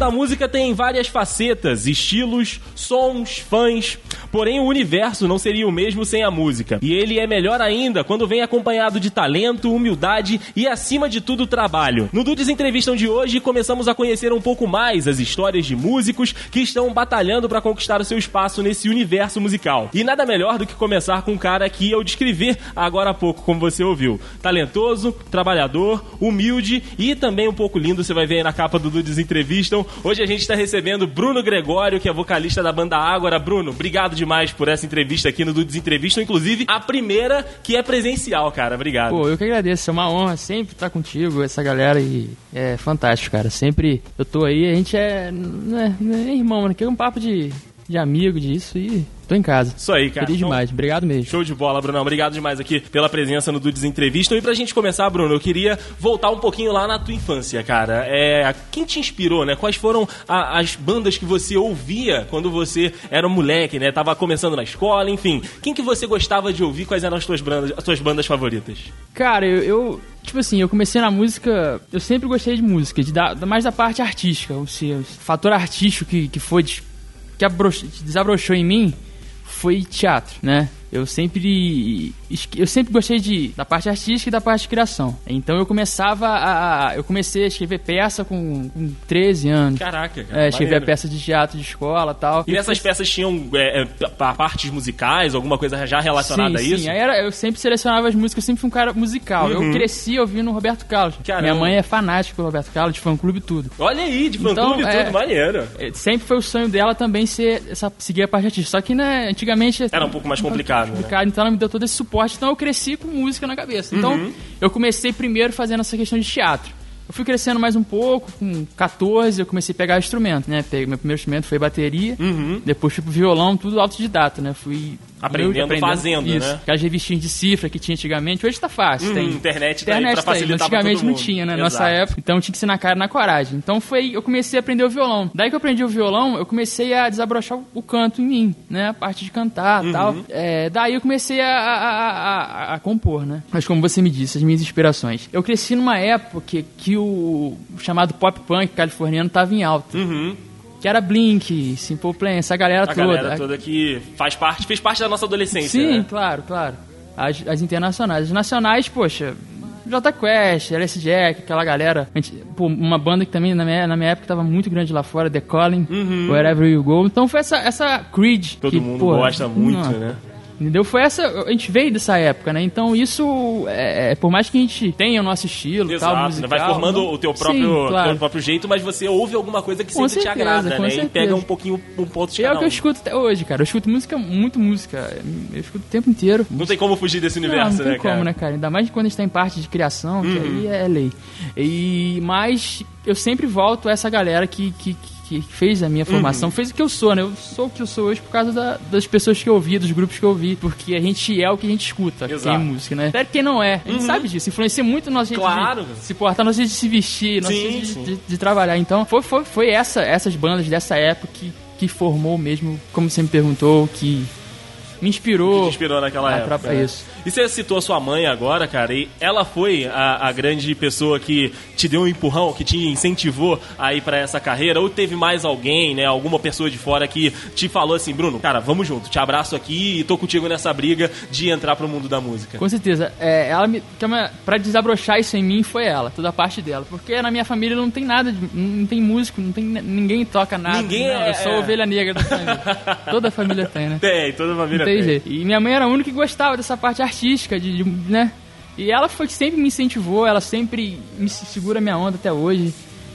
da música tem várias facetas, estilos, sons, fãs. Porém, o universo não seria o mesmo sem a música. E ele é melhor ainda quando vem acompanhado de talento, humildade e, acima de tudo, trabalho. No Dudes Entrevistam de hoje, começamos a conhecer um pouco mais as histórias de músicos que estão batalhando para conquistar o seu espaço nesse universo musical. E nada melhor do que começar com um cara que eu descrevi agora há pouco, como você ouviu. Talentoso, trabalhador, humilde e também um pouco lindo, você vai ver aí na capa do Dudes Entrevistam. Hoje a gente está recebendo Bruno Gregório, que é vocalista da banda Ágora. Bruno, obrigado demais por essa entrevista aqui no Dudes Entrevistam, inclusive a primeira que é presencial, cara. Obrigado. Pô, eu que agradeço, é uma honra sempre estar contigo, essa galera, e é fantástico, cara. Sempre eu tô aí, a gente é, é, é irmão, né? Que é um papo de, de amigo disso e tô em casa. Isso aí, cara. Feliz Então, demais, obrigado mesmo. Show de bola, Brunão. Obrigado demais aqui pela presença no Dudes Entrevista. E pra gente começar, Bruno, eu queria voltar um pouquinho lá na tua infância, cara. É, quem te inspirou, né? Quais foram a- as bandas que você ouvia quando você era um moleque, né? Tava começando na escola, enfim. Quem que você gostava de ouvir? Quais eram as tuas bandas, as tuas bandas favoritas? Cara, eu, eu, tipo assim, eu comecei na música, eu sempre gostei de música, de da, mais da parte artística, o, se- o fator artístico que, que foi, des- que abroch- desabrochou em mim foi teatro, né? Eu sempre eu sempre gostei de da parte artística e da parte de criação. Então eu começava a eu comecei a escrever peça com, com 13 anos. Caraca, cara. É, escrevia peça de teatro de escola tal. E essas peças tinham é, é, pa- partes musicais, alguma coisa já relacionada sim, a isso? Sim, aí era, eu sempre selecionava as músicas, eu sempre fui um cara musical. Eu cresci ouvindo o Roberto Carlos. Uhum. Caramba. Minha mãe é fanática pelo Roberto Carlos, de fã-clube e tudo. Olha aí, de fã Então, clube e é- tudo, maneiro. É, Sempre foi o sonho dela também ser essa, seguir a parte artística. Só que, né, antigamente. Era um pouco mais complicado, né? então ela me deu todo esse suporte. Então eu cresci com música na cabeça. Então Uhum. eu comecei primeiro fazendo essa questão de teatro. Eu fui crescendo mais um pouco, com 14 eu comecei a pegar instrumento, né? Peguei, meu primeiro instrumento foi bateria, depois fui pro violão, tudo autodidata, né? Fui Uhum. Aprendendo, fazendo, isso. né? Aquelas revistinhas de cifra que tinha antigamente, hoje tá fácil. Hum, tem internet tá internet pra tá aí, facilitar pra Antigamente todo não tinha, né? Exato. Nossa época. Então tinha que ser na cara na coragem. Então foi, eu comecei a aprender o violão. Daí que eu aprendi o violão, eu comecei a desabrochar o- canto em mim, né? A parte de cantar e Uhum. tal. É, daí eu comecei a, a, a- a- compor, né? Mas como você me disse, as minhas inspirações. Eu cresci numa época que, que o chamado pop punk californiano tava em alta. Que era Blink, Simple Plan, essa galera Uhum. A toda. galera toda que faz parte, fez parte da nossa adolescência, Sim, né? claro, claro. As, as internacionais. As nacionais, poxa, J Quest, LS Jack, aquela galera. Gente- pô, uma banda que também na minha, na minha época tava muito grande lá fora, The Calling, Wherever You Go. Então foi essa, essa Creed. Uhum. Todo que, mundo pô, gosta muito, não, né? Entendeu? Foi essa. A gente veio dessa época, né? Então isso, é, é, por mais que a gente tenha o nosso estilo, Exato, tal, né? musical, vai formando não- o teu Sim, próprio, claro. teu próprio jeito, mas você ouve alguma coisa que Com sempre te certeza, agrada, com né? E certeza. pega um pouquinho um ponto de E é o que eu escuto até hoje, cara. Eu escuto música, muito música. Eu escuto o tempo inteiro. Não tem como fugir desse universo, não, não tem né, como, cara? né, cara? Ainda mais quando a gente tá em parte de criação, que Uhum. aí é lei. E, mas eu sempre volto a essa galera que, que, que fez a minha formação, Uhum. fez o que eu sou, né? Eu sou o que eu sou hoje por causa da- das pessoas que eu ouvi, dos grupos que eu ouvi, porque a gente é o que a gente escuta, quem é Exato. música, né? Até quem não é, a gente sabe disso, influencia muito nosso jeito Claro. de se portar, nosso jeito de se vestir, nosso Sim, jeito de, sim. de- de trabalhar. Então, foi, foi, foi essa, essas bandas dessa época que, que formou mesmo, como você me perguntou, que me inspirou. Que te inspirou naquela época. tra- né? Isso. E você citou a sua mãe agora, cara, e ela foi a, a grande pessoa que te deu um empurrão, que te incentivou a ir pra essa carreira? Ou teve mais alguém, né, alguma pessoa de fora que te falou assim, Bruno, cara, vamos junto, te abraço aqui e tô contigo nessa briga de entrar pro mundo da música? Com certeza. É, ela me, pra desabrochar isso em mim foi ela, toda a parte dela. Porque na minha família não tem nada, de- não tem músico, não tem, ninguém toca nada. Ninguém não, é- Eu sou é. ovelha negra da família. toda a família tem, né? Tem, toda a família Não tem tem. E minha mãe era a única que gostava dessa parte artística, de, de- né? E ela foi que sempre me incentivou, ela sempre me se- segura minha onda até hoje.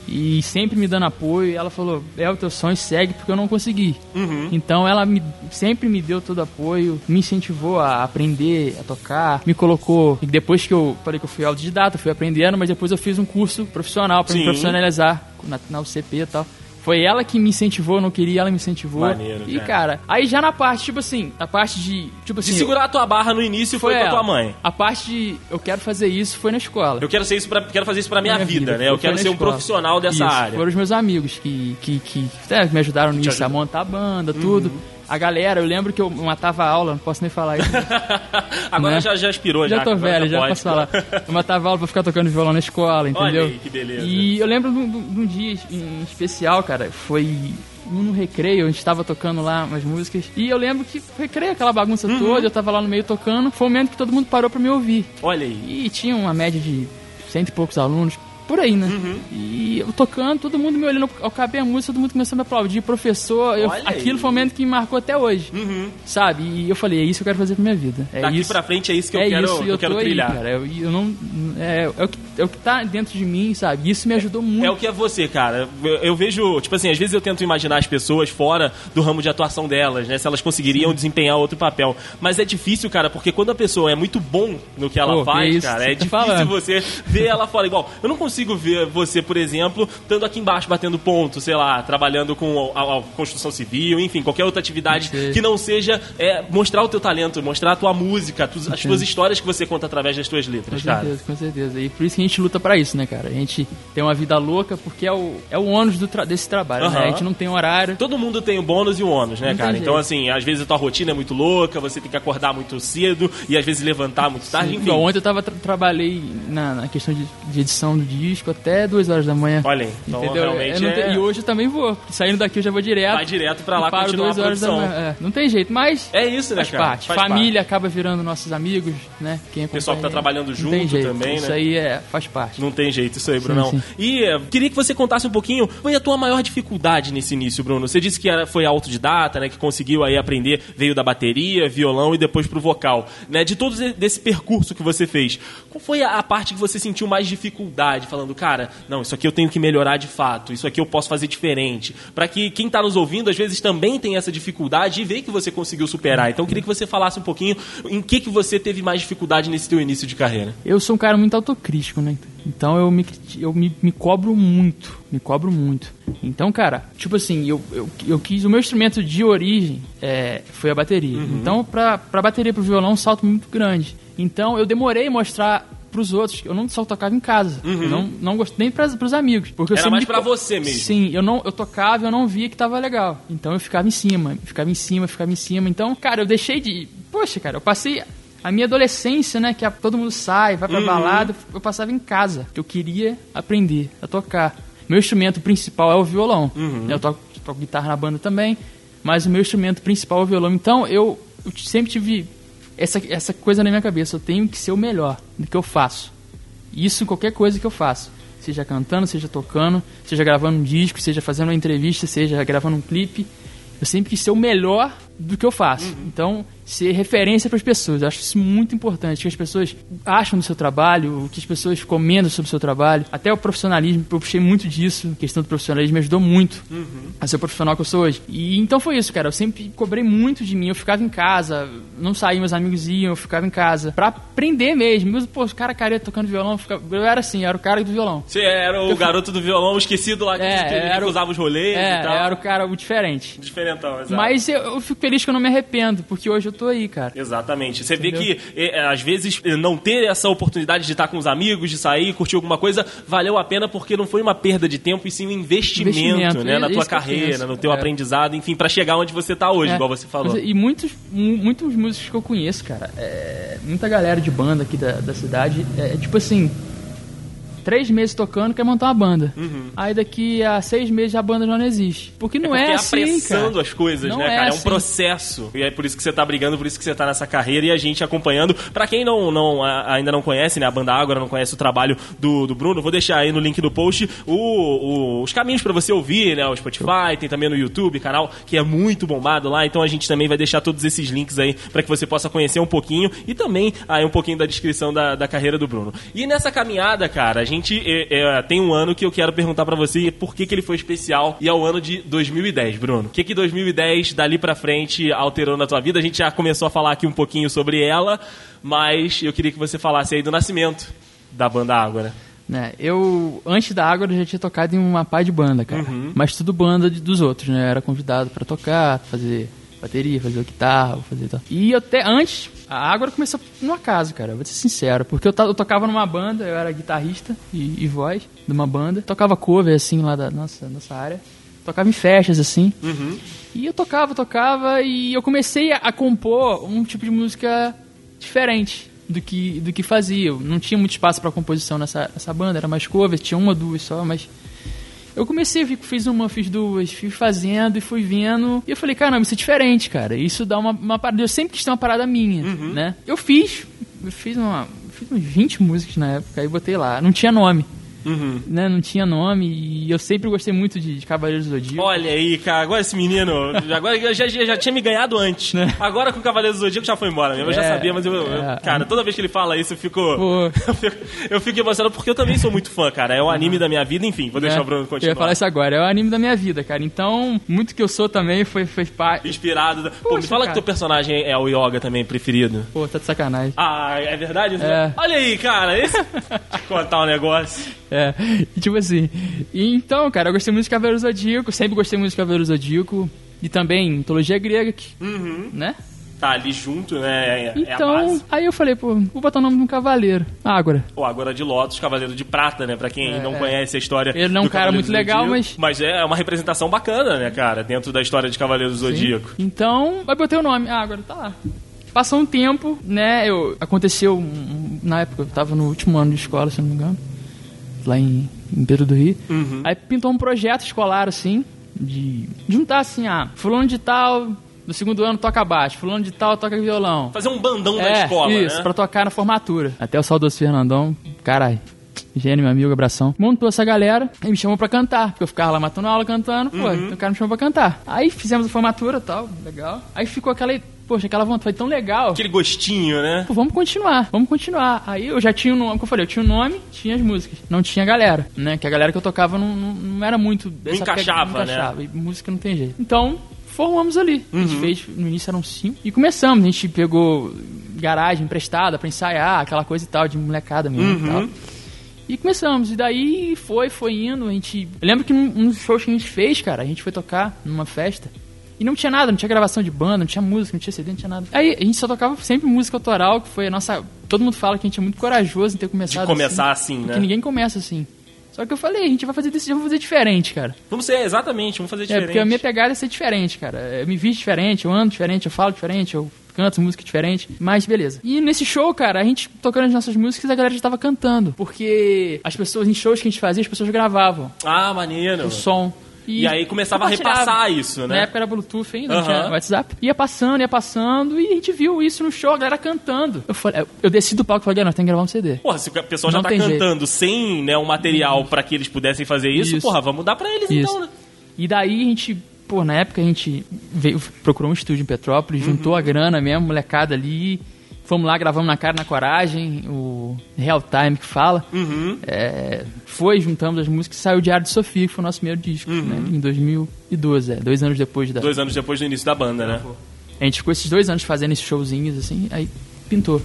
E sempre me dando apoio. Ela falou: é o teu sonho, segue, porque eu não consegui. Uhum. Então ela me, sempre me deu todo apoio, me incentivou a aprender, a tocar, me colocou. E depois que eu falei que eu fui autodidata, fui aprendendo, mas depois eu fiz um curso profissional para me profissionalizar na, na UCP e tal. Foi ela que me incentivou, eu não queria, ela me incentivou. Maneiro, e, cara. cara, aí já na parte, tipo assim, a parte de. Tipo De assim. segurar a tua barra no início foi, com a tua mãe. A parte de eu quero fazer isso foi na escola. Eu quero ser isso para quero fazer isso pra minha, Na vida, né? Eu Foi quero ser um escola. profissional dessa Isso, área. Foram os meus amigos que, que, que, é, que me ajudaram nisso, a montar a banda, tudo. A galera, eu lembro que eu matava a aula, não posso nem falar isso. Agora Né? já, já expirou, já. Já tô velho, já posso falar. Eu matava aula pra ficar tocando violão na escola, entendeu? Olha aí, que beleza. E eu lembro de um, um dia em especial, cara, foi no recreio, a gente tava tocando lá umas músicas. E eu lembro que recreio, aquela bagunça Uhum. toda, eu tava lá no meio tocando. Foi o momento que todo mundo parou pra me ouvir. Olha aí. E tinha uma média de cento e poucos alunos, por aí, né? Uhum. E eu tocando, todo mundo me olhando, eu acabei a música, todo mundo começou a me aplaudir, professor. eu- aquilo foi um momento que me marcou até hoje, Uhum. sabe? E eu falei, é isso que eu quero fazer pra minha vida. É Daqui isso. pra frente é isso que eu é quero, isso, que eu eu quero tô aí, trilhar. cara. Eu, eu não, é, é, o que, é o que tá dentro de mim, sabe? Isso me ajudou muito. É o que é você, cara. Eu, eu vejo, tipo assim, às vezes eu tento imaginar as pessoas fora do ramo de atuação delas, né? Se elas conseguiriam desempenhar outro papel. Mas é difícil, cara, porque quando a pessoa é muito bom no que ela Pô, que faz, isso cara, é difícil falando. você ver ela fora. Igual, eu não consigo ver você, por exemplo, estando aqui embaixo batendo ponto, sei lá, trabalhando com a, a construção civil, enfim, qualquer outra atividade que não seja é, mostrar o teu talento, mostrar a tua música, tu- as Sim. tuas histórias que você conta através das tuas letras, Com cara. certeza, com certeza. E por isso que a gente luta pra isso, né, cara? A gente tem uma vida louca porque é o, é o ônus tra- desse trabalho, né? A gente não tem horário. Todo mundo tem o bônus e o ônus, né, Não cara? Então, assim, às vezes a tua rotina é muito louca, você tem que acordar muito cedo e às vezes levantar muito tarde, enfim. Igual ontem eu tava tra- trabalhei na, na questão de, de edição do disco até duas horas da manhã. Olha aí, então Entendeu? realmente é... E hoje eu também vou. Saindo daqui eu já vou direto. Vai direto pra lá paro continuar duas a horas da produção. manhã. É, não tem jeito, mas É isso, né, faz cara? parte. Faz Família acaba virando nossos amigos, né? Quem Pessoal que tá trabalhando junto jeito. também, Isso né? aí é, faz parte. Não tem jeito isso aí, Brunão. sim. E eh, queria que você contasse um pouquinho, foi a tua maior dificuldade nesse início, Bruno? Você disse que era, foi autodidata, né, que conseguiu aí aprender, veio da bateria, violão e depois pro vocal, né? De todo esse- desse percurso que você fez, qual foi a, a parte que você sentiu mais dificuldade, falando, cara, não, isso aqui eu tenho que melhorar de fato, isso aqui eu posso fazer diferente, Pra que quem tá nos ouvindo às vezes também tem essa dificuldade e vê que você conseguiu superar. Então eu queria que você falasse um pouquinho em que que você teve mais dificuldade nesse teu início de carreira. Eu sou um cara muito autocrítico, né? Então eu me, eu me, me cobro muito. Me cobro muito. Então, cara, tipo assim, eu, eu, eu quis. O meu instrumento de origem é, foi a bateria. Então, pra, pra bateria pro violão, um salto muito grande. Então, eu demorei mostrar pros outros. Eu não só tocava em casa. Eu não, não gostei nem pras, pros amigos. Porque Era mais me pra você mesmo. Sim, eu não eu tocava e eu não via que tava legal. Então eu ficava em cima, ficava em cima, ficava em cima. Então, cara, eu deixei de. Poxa, cara, eu passei a minha adolescência, né? Que a- todo mundo sai, vai pra Uhum. balada, eu passava em casa. que Eu queria aprender a tocar. Meu instrumento principal é o violão. Uhum. Eu toco, toco guitarra na banda também, mas o meu instrumento principal é o violão. Então eu, eu sempre tive essa, essa coisa na minha cabeça. Eu tenho que ser o melhor do que eu faço. Isso em qualquer coisa que eu faço. Seja cantando, seja tocando, seja gravando um disco, seja fazendo uma entrevista, seja gravando um clipe. Eu sempre quis ser o melhor do que eu faço. Então, ser referência para as pessoas. Eu acho isso muito importante. Que as pessoas acham do seu trabalho, o que as pessoas comentam sobre o seu trabalho. Até o profissionalismo, eu puxei muito disso. A questão do profissionalismo me ajudou muito a ser o profissional que eu sou hoje. E então foi isso, cara. Eu sempre cobrei muito de mim. Eu ficava em casa, não saía, meus amigos iam, eu ficava em casa. Pra aprender mesmo. Meus, pô, os cara careta tocando violão. eu ficava- Eu era assim, eu era o cara do violão. Você era o garoto do violão esquecido lá que É, que era usava os rolês É, e tal. eu era o cara o diferente. Diferentão, exato. Mas eu, eu fico feliz que eu não me arrependo, porque hoje eu tô aí, cara. Exatamente. Você vê Entendeu? que, é, às vezes, é, não ter essa oportunidade de estar com os amigos, de sair, curtir alguma coisa, valeu a pena porque não foi uma perda de tempo, e sim um investimento, Investimento, né, é na tua carreira, penso. no teu É. aprendizado, enfim, pra chegar onde você tá hoje, É. igual você falou. E muitos, mu- muitos músicos que eu conheço, cara, é, muita galera de banda aqui da, da cidade, é tipo assim, três meses tocando, quer montar uma banda. Aí daqui a seis meses a banda já não existe. Porque não Uhum. Porque é, é assim, apressando cara. as coisas, Não né, é cara? É um assim. processo. E é por isso que você tá brigando, por isso que você tá nessa carreira e a gente acompanhando. Pra quem não, não, a- ainda não conhece, né, a banda Ágora, não conhece o trabalho do, do Bruno, vou deixar aí no link do post o, o- os caminhos pra você ouvir, né? O Spotify, tem também no YouTube, canal que é muito bombado lá. Então a gente também vai deixar todos esses links aí pra que você possa conhecer um pouquinho e também aí um pouquinho da descrição da, da carreira do Bruno. E nessa caminhada, cara, a gente é, é, tem um ano que eu quero perguntar pra você por que, que ele foi especial e é o ano de 2010, Bruno. O que que 2010 dali pra frente alterou na tua vida? A gente já começou a falar aqui um pouquinho sobre ela, mas eu queria que você falasse aí do nascimento da banda Ágora. Né, eu, antes da Água, já tinha tocado em uma pá de banda, cara. Uhum. Mas tudo banda de- dos outros, né? Eu era convidado pra tocar, fazer bateria, fazer guitarra, fazer tal. E eu até antes, a Água começou numa casa, cara. Eu vou ser sincero. Porque eu, eu tocava numa banda, eu era guitarrista e, e voz de uma banda. Tocava cover, assim, lá da nossa, nossa área. tocava em festas, assim. E eu tocava, tocava, e eu comecei a, a compor um tipo de música diferente do que, do que fazia. Eu não tinha muito espaço para composição nessa, nessa banda, era mais covers, tinha uma, duas só, mas eu comecei, fiz uma, fiz duas, fui fazendo e fui vendo. E eu falei, caramba, isso é diferente, cara. Isso dá uma, uma parada. Eu sempre quis ter uma parada minha, né? Eu fiz, eu fiz uma. Fiz uns 20 músicas na época, aí botei lá. Não tinha nome. Né? Não tinha nome. E eu sempre gostei muito de, de Cavaleiros do Zodíaco. Olha aí, cara, agora esse menino, agora eu já, já, já tinha me ganhado antes. Agora com o Cavaleiro do Zodíaco já foi embora mesmo. Eu já Né? É, sabia, mas eu, eu- é. cara, toda vez que ele fala isso, eu fico. Eu fico, eu fico emocionado porque eu também sou muito fã, cara. É o anime da minha vida, enfim, vou deixar né? o Bruno Eu ia continuar. falar isso agora, é o anime da minha vida, cara. Então, muito que eu sou também foi, foi pá. Inspirado. da- Pô, me fala que cara. teu personagem é o Yoga também preferido. Pô, tá de sacanagem. Ah, é verdade? É. Olha aí, cara. Esse... Te contar um negócio. É, tipo assim. Então, cara, eu gostei muito de Cavaleiro Zodíaco, sempre gostei muito de Cavaleiro Zodíaco. E também mitologia grega, que, Uhum. né? Tá ali junto, né? É, é Então, base. aí eu falei, pô, vou botar o nome de um cavaleiro. Ágora. O Ágora de Lotus, Cavaleiro de Prata, né? Pra quem É, não é. conhece a história. Ele não é um cara muito legal, Zodíaco, mas- Mas é uma representação bacana, né, cara? Dentro da história de Cavaleiro do Zodíaco. Então, aí botei o nome. Ágora, tá lá. Passou um tempo, né? Eu, aconteceu, um- na época, eu tava no último ano de escola, se não me engano. Lá em, em Pedro do Rio. Uhum. Aí pintou um projeto escolar, assim, de juntar assim, ah, fulano de tal, do segundo ano toca baixo, fulano de tal toca violão. Fazer um bandão da é, escola, isso, né? pra tocar na formatura. Até o saudoso Fernandão, caralho. Gênio, meu amigo, abração. Montou essa galera e me chamou pra cantar. Porque eu ficava lá matando aula, cantando. Pô, Uhum. então o cara me chamou pra cantar. Aí fizemos a formatura e tal, legal. Aí ficou aquela, poxa, aquela vontade, foi tão legal. Aquele gostinho, né? Pô, vamos continuar, vamos continuar. Aí eu já tinha o nome, como eu falei, eu tinha o nome, tinha as músicas. Não tinha a galera, né? Que a galera que eu tocava não, não, não era muito... dessa encaixava, pegada, não né? encaixava. E música não tem jeito. Então, formamos ali. A Uhum. gente fez, no início eram cinco. E começamos, a gente pegou garagem emprestada pra ensaiar, aquela coisa e tal, de molecada mesmo Uhum. e tal. E começamos, e daí foi, foi indo, a gente... Eu lembro que num, um dos shows que a gente fez, cara, a gente foi tocar numa festa, e não tinha nada, não tinha gravação de banda, não tinha música, não tinha CD, não tinha nada. Aí a gente só tocava sempre música autoral, que foi a nossa... Todo mundo fala que a gente é muito corajoso em ter começado De começar assim, porque né? ninguém começa assim. Só que eu falei, a gente vai fazer desse jeito, vamos fazer diferente, cara. Vamos ser, exatamente, vamos fazer É, diferente. porque a minha pegada é ser diferente, cara. Eu me visto diferente, eu ando diferente, eu falo diferente, eu canto música diferente, mas beleza. E nesse show, cara, a gente tocando as nossas músicas, a galera já tava cantando. Porque as pessoas, em shows que a gente fazia, as pessoas gravavam Ah, maneiro. o som. E aí começava a repassar isso, né? Na época era Bluetooth ainda, não Aham. tinha WhatsApp. Ia passando, ia passando, e a gente viu isso no show, a galera cantando. Eu, falei, eu desci do palco e falei, "Ah, nós temos que gravar um CD. Porra, se o pessoal já Não tá tem jeito. cantando sem né, um material pra que eles pudessem fazer isso, Isso. porra, vamos dar pra eles Isso. então, né? E daí a gente, pô, na época a gente veio, procurou um estúdio em Petrópolis, Uhum. juntou a grana mesmo, molecada ali. Fomos lá, gravamos na cara na coragem, o Real Time que fala. Uhum. É, foi, juntamos as músicas e saiu o Diário de Sofia, que foi o nosso primeiro disco, né, em 2012, é, dois anos depois da. Uhum. Dois anos depois do início da banda, né? A gente ficou esses dois anos fazendo esses showzinhos, assim, aí pintou.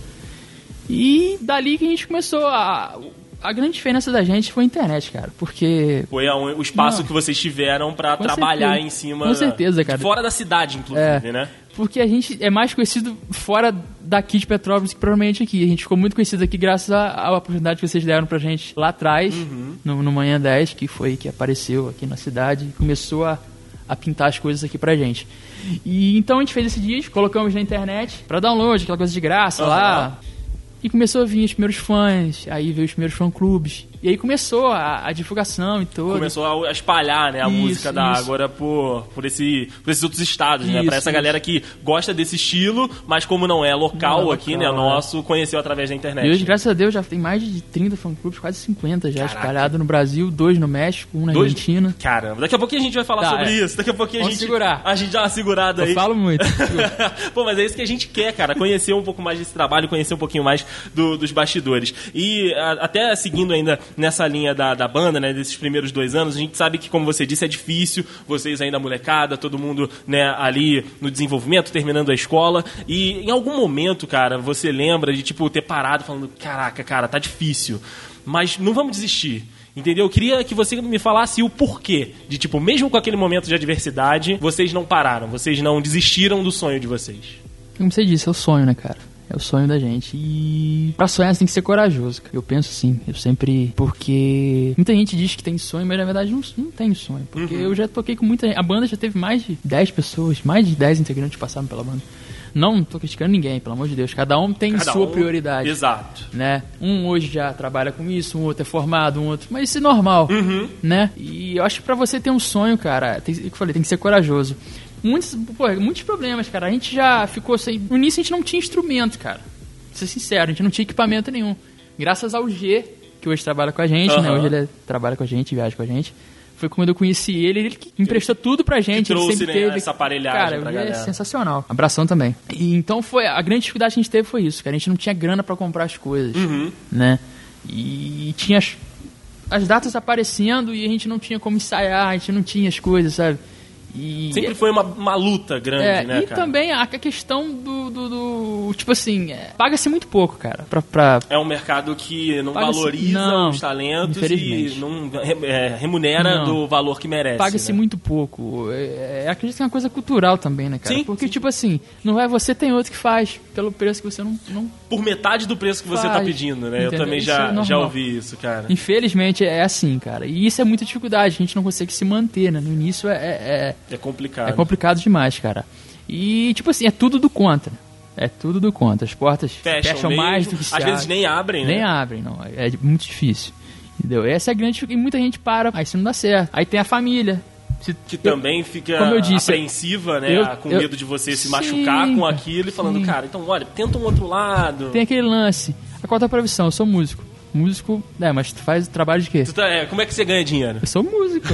E dali que a gente começou a. A grande diferença da gente foi a internet, cara, porque Foi o espaço Não. que vocês tiveram pra Com trabalhar certeza. em cima. Com certeza, cara. Fora da cidade, inclusive, É. né? Porque a gente é mais conhecido fora daqui de Petrópolis que provavelmente aqui. A gente ficou muito conhecido aqui graças à, oportunidade que vocês deram pra gente lá atrás, Uhum. no, no Manhã 10, que foi que apareceu aqui na cidade e começou a, a pintar as coisas aqui pra gente. E então a gente fez esse disco, colocamos na internet pra download, aquela coisa de graça lá. E começou a vir os primeiros fãs, aí veio os primeiros fã-clubes. E aí começou a, a divulgação e tudo. Começou a espalhar né, a Isso, música da isso. Ágora por, por, esse, por esses outros estados, né? Isso, Pra essa galera que gosta desse estilo, mas como não é local Não é aqui, local, né? é. Nosso, conheceu através da internet. E hoje, graças a Deus, já tem mais de 30 fã-clubes, quase 50 já espalhados no Brasil, dois no México, um na Dois- Argentina. Caramba, daqui a pouquinho a gente vai falar Tá, sobre é. isso. Daqui a pouquinho a gente. segurar. A gente dá uma segurada aí. Eu falo muito. Pô, mas é isso que a gente quer, cara. Conhecer um pouco mais desse trabalho, conhecer um pouquinho mais do- dos bastidores. E a- até seguindo ainda nessa linha da, da banda, né, desses primeiros dois anos, a gente sabe que, como você disse, é difícil. Vocês ainda molecada, todo mundo né, ali no desenvolvimento, terminando a escola. E em algum momento, cara, você lembra de, tipo, ter parado falando: caraca, cara, tá difícil. Mas não vamos desistir. Entendeu? Eu queria que você me falasse o porquê de, tipo, mesmo com aquele momento de adversidade, vocês não pararam, vocês não desistiram do sonho de vocês. Como você disse, é o sonho, né, cara? É o sonho da gente. E pra sonhar você tem que ser corajoso. cara. Eu penso sim. Eu sempre. Porque muita gente diz que tem sonho, mas na verdade não, não tem sonho. Porque Uhum. eu já toquei com muita gente. A banda já teve mais de 10 pessoas, mais de 10 integrantes passaram pela banda. Não tô criticando ninguém, pelo amor de Deus. Cada um tem Cada sua um- prioridade Exato. né? Um hoje já trabalha com isso, um outro é formado, um outro. Mas isso é normal, Uhum. né? E eu acho que pra você ter um sonho, cara, tem, o que eu falei, tem que ser corajoso. Muitos, pô, muitos problemas, cara. A gente já ficou sem. No início a gente não tinha instrumento, cara. Pra ser sincero, a gente não tinha equipamento nenhum. Graças ao G, que hoje trabalha com a gente, né? Aham. Hoje ele é- trabalha com a gente, viaja com a gente. Foi quando eu conheci ele, ele que emprestou tudo pra gente. ele trouxe, sempre né, teve. essa aparelhagem Cara, pra ele é galera. sensacional. Abração também. E então foi. A grande dificuldade que a gente teve foi isso, cara. A gente não tinha grana pra comprar as coisas. Uhum. Né? E tinha as, as datas aparecendo e a gente não tinha como ensaiar, a gente não tinha as coisas, sabe? E, Sempre foi uma, uma luta grande, é, né, e cara? também a, questão do, do, do- Tipo assim, é, paga-se muito pouco, cara, pra. pra É um mercado que não valoriza não, os talentos e não é, remunera Não. do valor que merece. Paga-se né? muito pouco. É, é, acredito que é uma coisa cultural também, né, cara? Sim, Porque, sim. tipo assim, não é você, tem outro que faz pelo preço que você não. não Por metade do preço que você tá Faz, pedindo, né? Eu entendeu? também Isso já, é já ouvi isso, cara. Infelizmente é assim, cara. E isso é muita dificuldade, a gente não consegue se manter, né? No início é- é- É complicado. É complicado demais, cara. E, tipo assim, é tudo do contra. É tudo do contra. As portas Fecham, fecham, mais do que se Às vezes nem abrem, né? Nem abrem, não. É muito difícil. Entendeu? Essa é a grande. E muita gente para, aí isso não dá certo. Aí tem a família. Se- Que eu- também fica como eu disse, apreensiva, né? eu- com medo de você se Sim, machucar com aquilo e falando, sim. cara, então olha, tenta um outro lado. Tem aquele lance. A quarta profissão, eu sou músico. Músico, é, mas tu faz trabalho de quê? Tá- é, como é que você ganha dinheiro? Eu sou músico.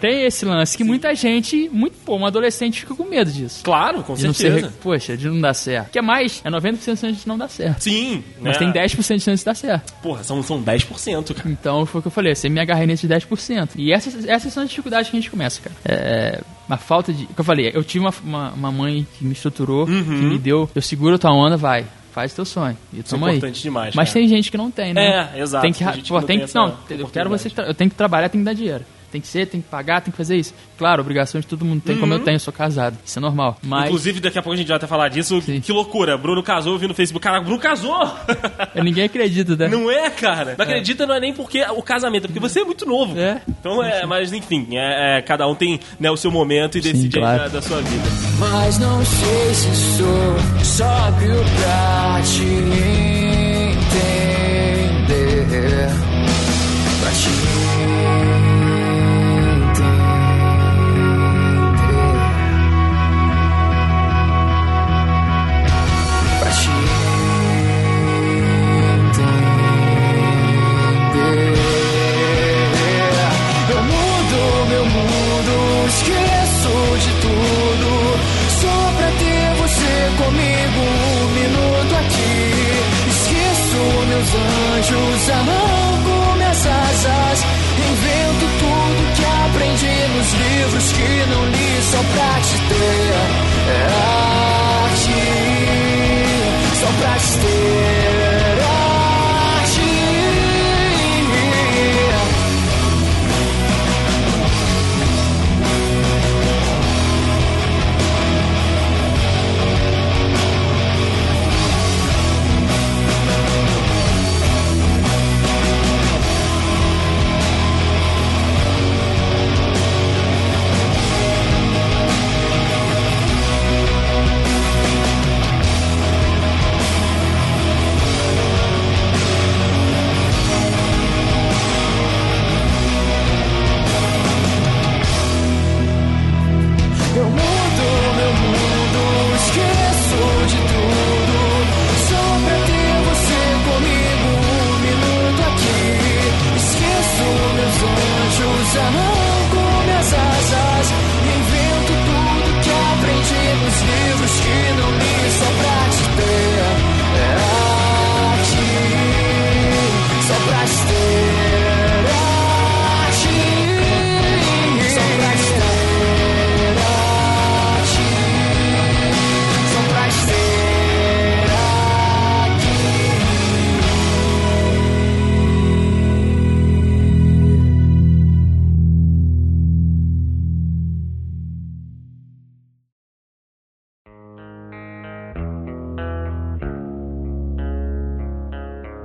Tem esse lance que muita gente, muito, pô, um adolescente fica com medo disso. Claro, com De não certeza. ser, poxa, de não dar certo. Que é mais, é 90% de chance de não dar certo. Sim. Mas né? tem 10% de chance de dar certo. Porra, são, são 10%, cara. Então foi o que eu falei, você me agarrei nesse 10%. E essas, essas são as dificuldades que a gente começa, cara. É, a falta de. O que eu falei, eu tive uma, uma, uma mãe que me estruturou, Uhum. que me deu, eu seguro a tua onda, vai. Faz teu sonho. E Isso é tamo aí. importante demais, Mas cara. tem gente que não tem, né? É, exato, Tem que, tem gente que pô, não tem que, essa não, eu quero você, eu tenho que trabalhar, tenho que dar dinheiro. Tem que ser, tem que pagar, tem que fazer isso. Claro, obrigações todo mundo tem, como eu tenho, eu sou casado. Isso é normal. Mas Uhum. Inclusive, daqui a pouco a gente vai até falar disso. Sim. Que loucura. Bruno casou, eu vi no Facebook. Cara, Bruno casou! ninguém acredita, né? Não é, cara? Não acredita, não é nem porque o casamento, é porque você é muito novo. É. Então, é, mas enfim, é, é, cada um tem né, o seu momento e decide aí claro. da, da sua vida. Mas não sei se sou sóbrio pra te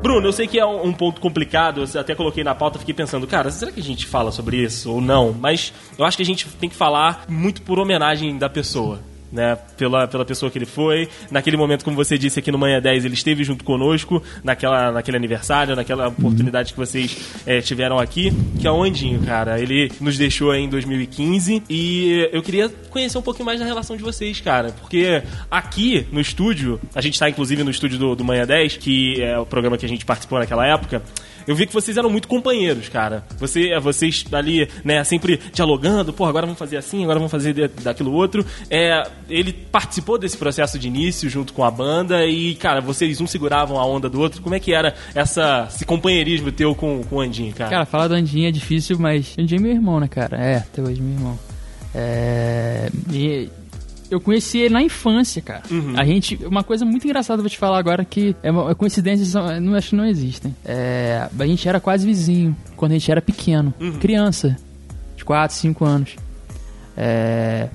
Bruno, eu sei que é um, ponto complicado, eu até coloquei na pauta, fiquei pensando, cara, será que a gente fala sobre isso ou não? Mas eu acho que a gente tem que falar muito por homenagem da pessoa né, pela, pela pessoa que ele foi. Naquele momento, como você disse aqui no Manhã 10, ele esteve junto conosco naquela, naquele aniversário, naquela oportunidade que vocês é, tiveram aqui, que é o Andinho, cara. Ele nos deixou aí em 2015 e eu queria conhecer um pouquinho mais da relação de vocês, cara, porque aqui no estúdio, a gente está inclusive no estúdio do, do Manhã 10, que é o programa que a gente participou naquela época, eu vi que vocês eram muito companheiros, cara. Você, vocês ali, né, sempre dialogando, pô, agora vamos fazer assim, agora vamos fazer daquilo outro. É, ele participou desse processo de início junto com a banda e, cara, vocês um seguravam a onda do outro. Como é que era essa, esse companheirismo teu com, com o Andinho, cara? Cara, falar do Andinho é difícil, mas Andinho é meu irmão, né, cara? É, até hoje meu irmão. É... E eu conheci ele na infância, cara. Uhum. A gente. Uma coisa muito engraçada vou te falar agora que é uma, coincidências não acho que não existem. É, a gente era quase vizinho quando a gente era pequeno, Uhum. criança, de 4, 5 anos. É,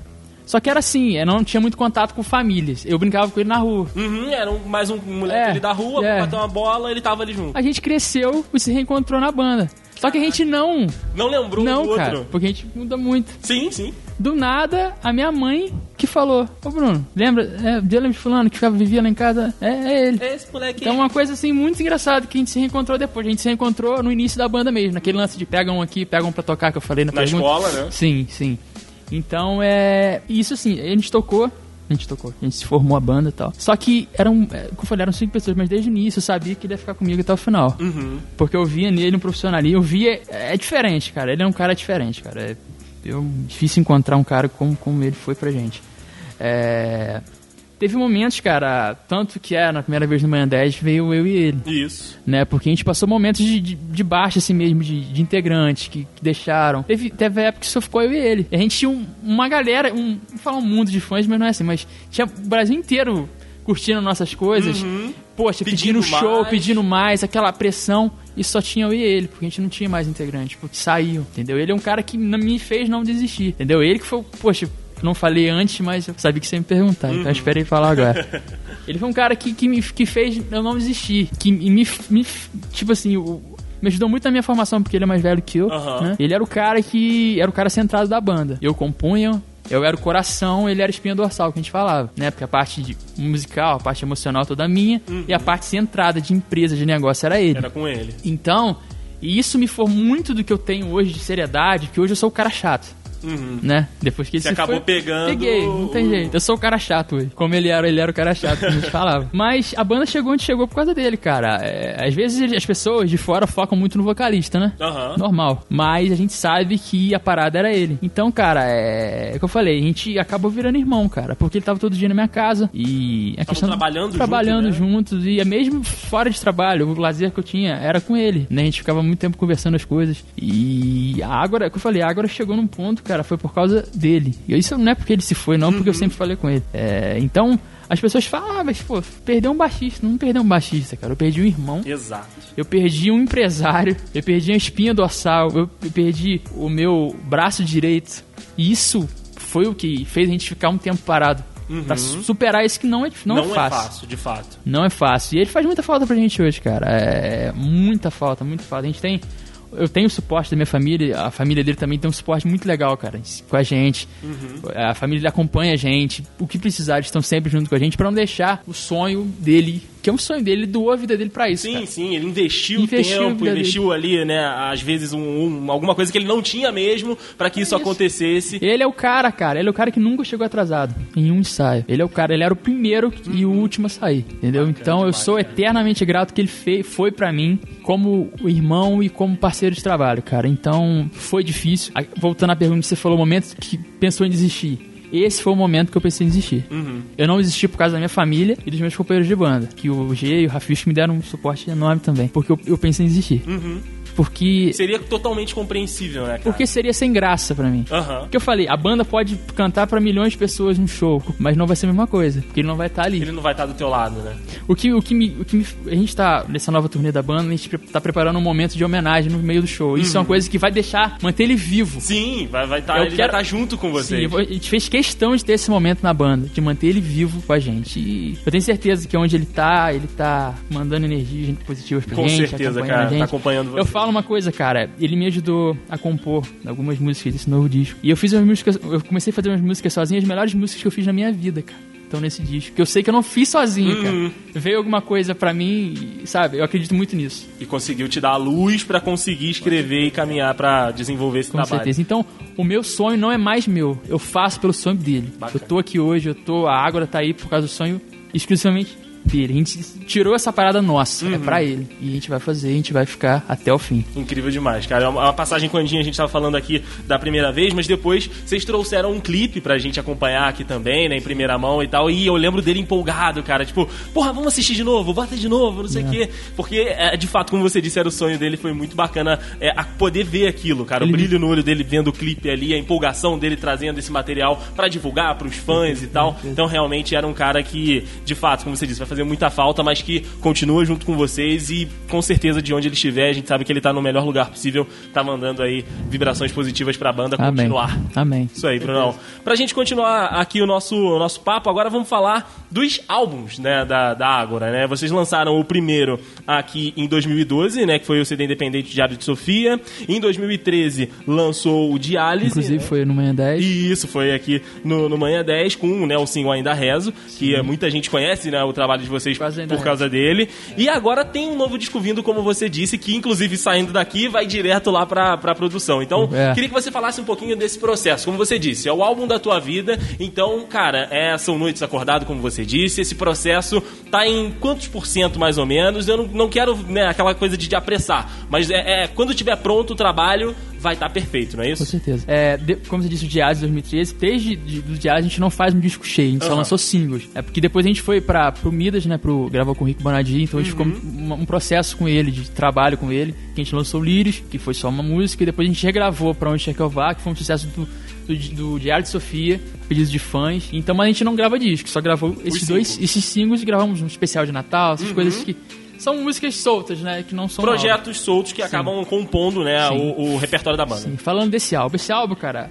só que era assim, eu não tinha muito contato com famílias. Eu brincava com ele na rua. Uhum, era um- mais um moleque É, ali da rua, é. bateu uma bola, ele tava ali junto. A gente cresceu e se reencontrou na banda. Só que a gente não. Não lembrou não, do cara. outro? Porque a gente muda muito. Sim, sim. Do nada, a minha mãe que falou: Ô Bruno, lembra? É, lembra de fulano que ficava, vivia lá em casa? É, é ele. É esse moleque Então, uma coisa assim muito engraçada que a gente se reencontrou depois. A gente se reencontrou no início da banda mesmo, naquele lance de pega um aqui, pega um pra tocar que eu falei na, Na pergunta. escola, né? Sim, sim. Então, é. Isso assim, a gente tocou. A gente tocou, a gente se formou a banda e tal. Só que eram, é, como eu falei, eram cinco pessoas, mas desde o início eu sabia que ele ia ficar comigo até o final. Uhum. Porque eu via nele um profissionalismo, eu via. É diferente, cara. Ele é um cara diferente, cara. É, eu, difícil encontrar um cara como, como ele foi pra gente. É, teve momentos, cara, tanto que é na primeira vez no Manhã 10 veio eu e ele, Isso. né? Porque a gente passou momentos de, de, de baixa, assim mesmo, de, de integrantes que, que deixaram. Teve, teve época que só ficou eu e ele. E a gente tinha um- uma galera, um, não falar um mundo de fãs, mas não é assim, mas tinha o Brasil inteiro curtindo nossas coisas. Poxa, Pedindo pedindo, show, mais. pedindo mais, aquela pressão. E só tinha eu e ele, porque a gente não tinha mais integrantes, porque saíam, entendeu? Ele é um cara que não me fez não desistir, entendeu? Ele que foi, poxa, não falei antes, mas eu sabia que você ia me perguntar, então eu esperei falar agora. ele foi um cara que, que me que fez eu não desistir, que me, me tipo assim, o, me ajudou muito na minha formação, porque ele é mais velho que eu, Aham. né? Ele era o cara que era o cara centrado da banda. Eu compunha, eu era o coração, ele era a espinha dorsal que a gente falava, né? Porque a parte de musical, a parte emocional toda minha, e a parte centrada de empresa, de negócio era ele. Era com ele. Então, e isso me for muito do que eu tenho hoje de seriedade, que hoje eu sou o cara chato. Uhum. Né? Depois que ele Você se acabou foi, pegando Peguei, não tem jeito. Eu sou o cara chato hoje. Como ele era, ele era o cara chato a gente falava. Mas a banda chegou onde chegou por causa dele, cara. É, às vezes as pessoas de fora focam muito no vocalista, né? Aham. Normal. Mas a gente sabe que a parada era ele. Então, cara, é, é o que eu falei, a gente acabou virando irmão, cara. Porque ele tava todo dia na minha casa e. A Estavam trabalhando trabalhando junto, né? juntos. E é mesmo fora de trabalho, o lazer que eu tinha era com ele. Né? A gente ficava muito tempo conversando as coisas. E a Ágora, é o que eu falei, a Ágora chegou num ponto, cara, foi por causa dele. E isso não é porque ele se foi, não, porque eu sempre falei com ele. É, então, as pessoas falam, ah, mas pô, perdeu um baixista. Não perdeu um baixista, cara. Eu perdi um irmão. Exato. Eu perdi um empresário, eu perdi a espinha dorsal, eu perdi o meu braço direito. E isso foi o que fez a gente ficar um tempo parado. Pra superar isso que não é, não, é fácil. de fato. Não é fácil. E ele faz muita falta pra gente hoje, cara. É muita falta, muita falta. A gente tem. Eu tenho o suporte da minha família, a família dele também tem um suporte muito legal, cara, com a gente. A família dele acompanha a gente. O que precisar, eles estão sempre junto com a gente pra não deixar o sonho dele, que é um sonho dele, ele doou a vida dele pra isso. Sim, cara. sim, ele investiu, Investiu tempo, investiu ali, né, às vezes um, um- alguma coisa que ele não tinha mesmo pra que isso, isso. acontecesse. Ele é o cara, cara. Ele é o cara que nunca chegou atrasado em um ensaio. Ele é o cara, ele era o primeiro e o último a sair. Entendeu? então eu sou eternamente grato que ele fe- foi pra mim como irmão e como parceiro de trabalho, cara. Então foi difícil. Voltando à pergunta que você falou, o momento que pensou em desistir. Esse foi o momento que eu pensei em desistir. Eu não desisti por causa da minha família e dos meus companheiros de banda. Que o G e o Rafish me deram um suporte enorme também. Porque eu, eu pensei em desistir. Porque Seria totalmente compreensível, né, cara? porque seria sem graça pra mim. Aham. Porque eu falei, a banda pode cantar pra milhões de pessoas no show, mas não vai ser a mesma coisa, porque ele não vai estar ali. Ele não vai estar do teu lado, né? O que, o que, me, o que me- a gente tá nessa nova turnê da banda, a gente tá preparando um momento de homenagem no meio do show. Isso é uma coisa que vai deixar, manter ele vivo. Sim, vai vai tá, Eu ele quero- vai estar junto com Sim, vou- a gente fez questão de ter esse momento na banda, de manter ele vivo com a gente. E eu tenho certeza que onde ele tá, ele tá mandando energia gente positiva pra Com gente. certeza, acompanhando cara, a tá acompanhando você. Eu falo uma coisa, cara, ele me ajudou a compor algumas músicas desse novo disco. E eu fiz umas músicas, eu comecei a fazer umas músicas sozinho, as melhores músicas que eu fiz na minha vida, cara. Então nesse disco, que eu sei que eu não fiz sozinho, Uhum. cara. Veio alguma coisa pra mim, sabe? Eu acredito muito nisso. E conseguiu te dar a luz pra conseguir escrever e caminhar pra desenvolver esse Com trabalho. certeza. Então, o meu sonho não é mais meu. Eu faço pelo sonho dele. Bacana. Eu tô aqui hoje, eu tô. A Ágora tá aí por causa do sonho exclusivamente dele. A gente tirou essa parada nossa. Uhum. É pra ele. E a gente vai fazer, a gente vai ficar até o fim. Incrível demais, cara. É uma uma passagem com a gente tava falando aqui da primeira vez, mas depois vocês trouxeram um clipe pra gente acompanhar aqui também, né, em primeira mão e tal. E eu lembro dele empolgado, cara. Tipo, porra, vamos assistir de novo, bota de novo, não sei o quê. Porque, é, de fato, como você disse, era o sonho dele, foi muito bacana é, poder ver aquilo, cara. Ele- O brilho no olho dele vendo o clipe ali, a empolgação dele trazendo esse material pra divulgar pros fãs e tal. Então, realmente, era um cara que, de fato, como você disse, vai fazer muita falta, mas que continua junto com vocês e, com certeza, de onde ele estiver, a gente sabe que ele tá no melhor lugar possível, tá mandando aí vibrações positivas pra banda Amém. continuar. Amém. Isso aí, Brunão. Pra gente continuar aqui o nosso, o nosso papo, agora vamos falar dos álbuns, né, da, da Ágora, né? Vocês lançaram o primeiro aqui em 2012, né, que foi o CD Independente Diário de Sofia. Em 2013 lançou o Diálise. Inclusive né? foi no Manhã 10. E isso, foi aqui no, no Manhã 10 com né, o single Ainda Rezo, que muita gente conhece né, o trabalho de vocês Quase Ainda por causa dele. E agora tem um novo disco vindo, como você disse, que inclusive saindo daqui vai direto lá pra, pra produção. Então, É. queria que você falasse um pouquinho desse processo. Como você disse, é o álbum da tua vida, então, cara, é, são noites acordado, como você disse. Esse processo tá em quantos por cento mais ou menos? Eu não, não quero né, aquela coisa de, de apressar, mas é, é, quando tiver pronto o trabalho, vai estar perfeito, não é Com isso? certeza. É, de- como você disse, o Diário de 2013, desde de, do Diário a gente não faz um disco cheio, a gente só Aham. lançou singles. É porque depois a gente foi pra, pro Midas, né, pro, gravar com o Rick Bonadinho, então a gente ficou um, um processo com ele, de trabalho com ele, que a gente lançou o Lírios, que foi só uma música, e depois a gente regravou pra Onde Quer Que Eu Vá, que foi um sucesso do, do, do Diário de Sofia, pedidos de fãs. Então a gente não grava disco, só gravou esses dois, singles. esses singles e gravamos um especial de Natal, essas coisas que são músicas soltas, né, que não são. Projetos soltos que acabam compondo né, Sim. o, o repertório da banda. Sim, falando desse álbum, esse álbum, cara,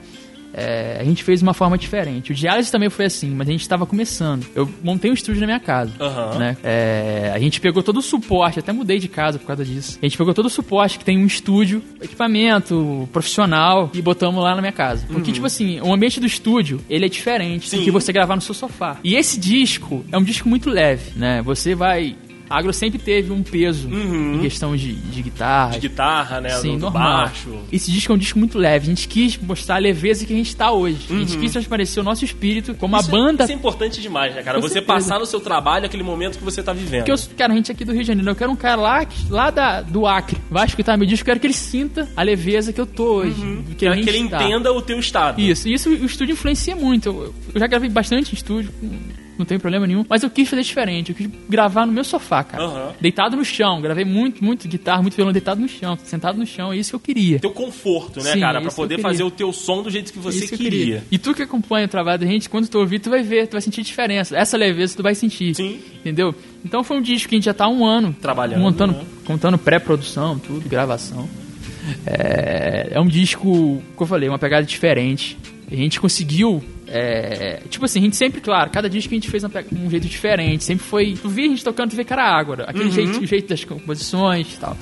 é, a gente fez de uma forma diferente. O Diálise também foi assim, mas a gente estava começando. Eu montei um estúdio na minha casa, Aham. né? É, a gente pegou todo o suporte, até mudei de casa por causa disso. A gente pegou todo o suporte que tem um estúdio, equipamento profissional e botamos lá na minha casa. Porque, tipo assim, o ambiente do estúdio, ele é diferente Uhum. Sim. do que você gravar no seu sofá. E esse disco é um disco muito leve, né? Você vai... A Agro sempre teve um peso em questão de, de guitarra, Uhum. De guitarra, né? Sim, do, do baixo. Esse disco é um disco muito leve. A gente quis mostrar a leveza que a gente tá hoje. A gente Uhum. quis transparecer o nosso espírito como a Isso é- banda. Isso é importante demais, né, cara? Com você certeza. passar no seu trabalho aquele momento que você tá vivendo. Porque eu, cara, a gente aqui do Rio de Janeiro, eu quero um cara lá, lá da, do Acre. Vai escutar meu disco, eu quero que ele sinta a leveza que eu tô hoje. Que, a que ele tá. entenda o teu estado. Isso, e isso o estúdio influencia muito. Eu, eu já gravei bastante em estúdio, não tem problema nenhum. Mas eu quis fazer diferente. Eu quis gravar no meu sofá, cara. Aham. Deitado no chão. Gravei muito, muito guitarra, muito violão deitado no chão. Sentado no chão. É isso que eu queria. Teu conforto, né, Sim, cara? Pra que poder queria. fazer o teu som do jeito que você Isso que eu queria. E tu que acompanha o trabalho da gente, quando tu ouvir, tu vai ver, tu vai sentir diferença. Essa leveza tu vai sentir. Sim. Entendeu? Então foi um disco que a gente já tá há um ano Trabalhando, montando, né? contando pré-produção, tudo, gravação. É, é um disco, como eu falei, uma pegada diferente. A gente conseguiu. É, tipo assim, a gente sempre, claro, cada disco a gente fez pe- um jeito diferente. Sempre foi. Tu via a gente tocando, tu vê cara água. Aquele Uhum. jeito, jeito das composições e tal.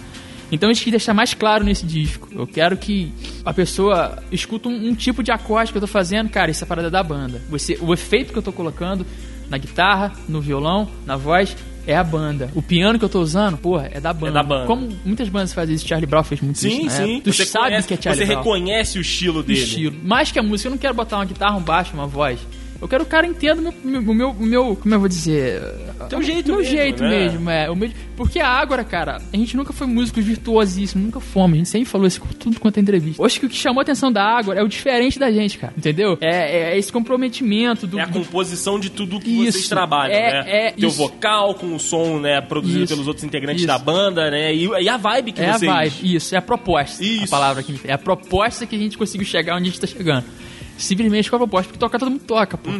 Então a gente quis deixar mais claro nesse disco. Eu quero que a pessoa escuta um, um tipo de acorde que eu tô fazendo, cara, isso é a parada da banda. Você, o efeito que eu tô colocando na guitarra, no violão, na voz, é a banda. O piano que eu tô usando, porra, é da banda. da banda. Como muitas bandas fazem isso, Charlie Brown fez muito Sim, isso. sim. época. Tu você sabe conhece, que é Charlie Você Brown. reconhece o estilo O dele. estilo. Mais que a música, eu não quero botar uma guitarra, um baixo, uma voz. Eu quero que o cara entenda o meu, meu, o meu como eu vou dizer... Teu jeito meu mesmo, jeito né? mesmo, é. O meu- porque a Ágora, cara, a gente nunca foi músicos virtuosíssimos, nunca fomos. A gente sempre falou isso com tudo quanto é entrevista. Hoje que o que chamou a atenção da Ágora é o diferente da gente, cara. Entendeu? É, é esse comprometimento do, É a composição de tudo que Isso. vocês trabalham, É- né? é Teu isso. vocal com o som, né, produzido Isso. pelos outros integrantes da banda, né? E, e a vibe que É vocês... a vibe, isso, é a proposta. Isso. A palavra que me É a proposta que a gente conseguiu chegar onde a gente tá chegando. Simplesmente com a proposta, porque tocar todo mundo toca, pô.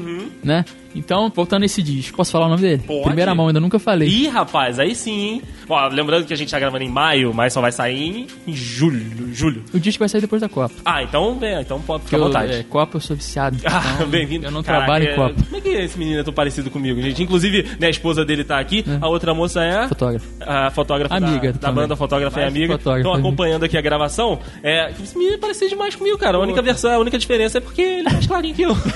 Né? Então, voltando a esse disco, posso falar o nome dele? Pode. Primeira mão, ainda nunca falei. Ih, rapaz, aí sim, hein? Ó, lembrando que a gente tá gravando em maio, mas só vai sair em, julho, julho. O disco vai sair depois da Copa. Ah, então, é, então pode ficar à eu, vontade. é, Copa eu sou viciado. Ah, então bem-vindo. Eu não Caraca, trabalho em é- Copa. Como é que esse menino é tão parecido comigo, gente? Inclusive, né, a esposa dele tá aqui, a outra moça é... Fotógrafo. A fotógrafa Amiga da, da banda, fotógrafa e Mais amiga. fotógrafa, Estão amiga. acompanhando aqui a gravação. É, esse menino parecia demais comigo, cara. A única versão, a única diferença é porque ele é mais clarinho que eu.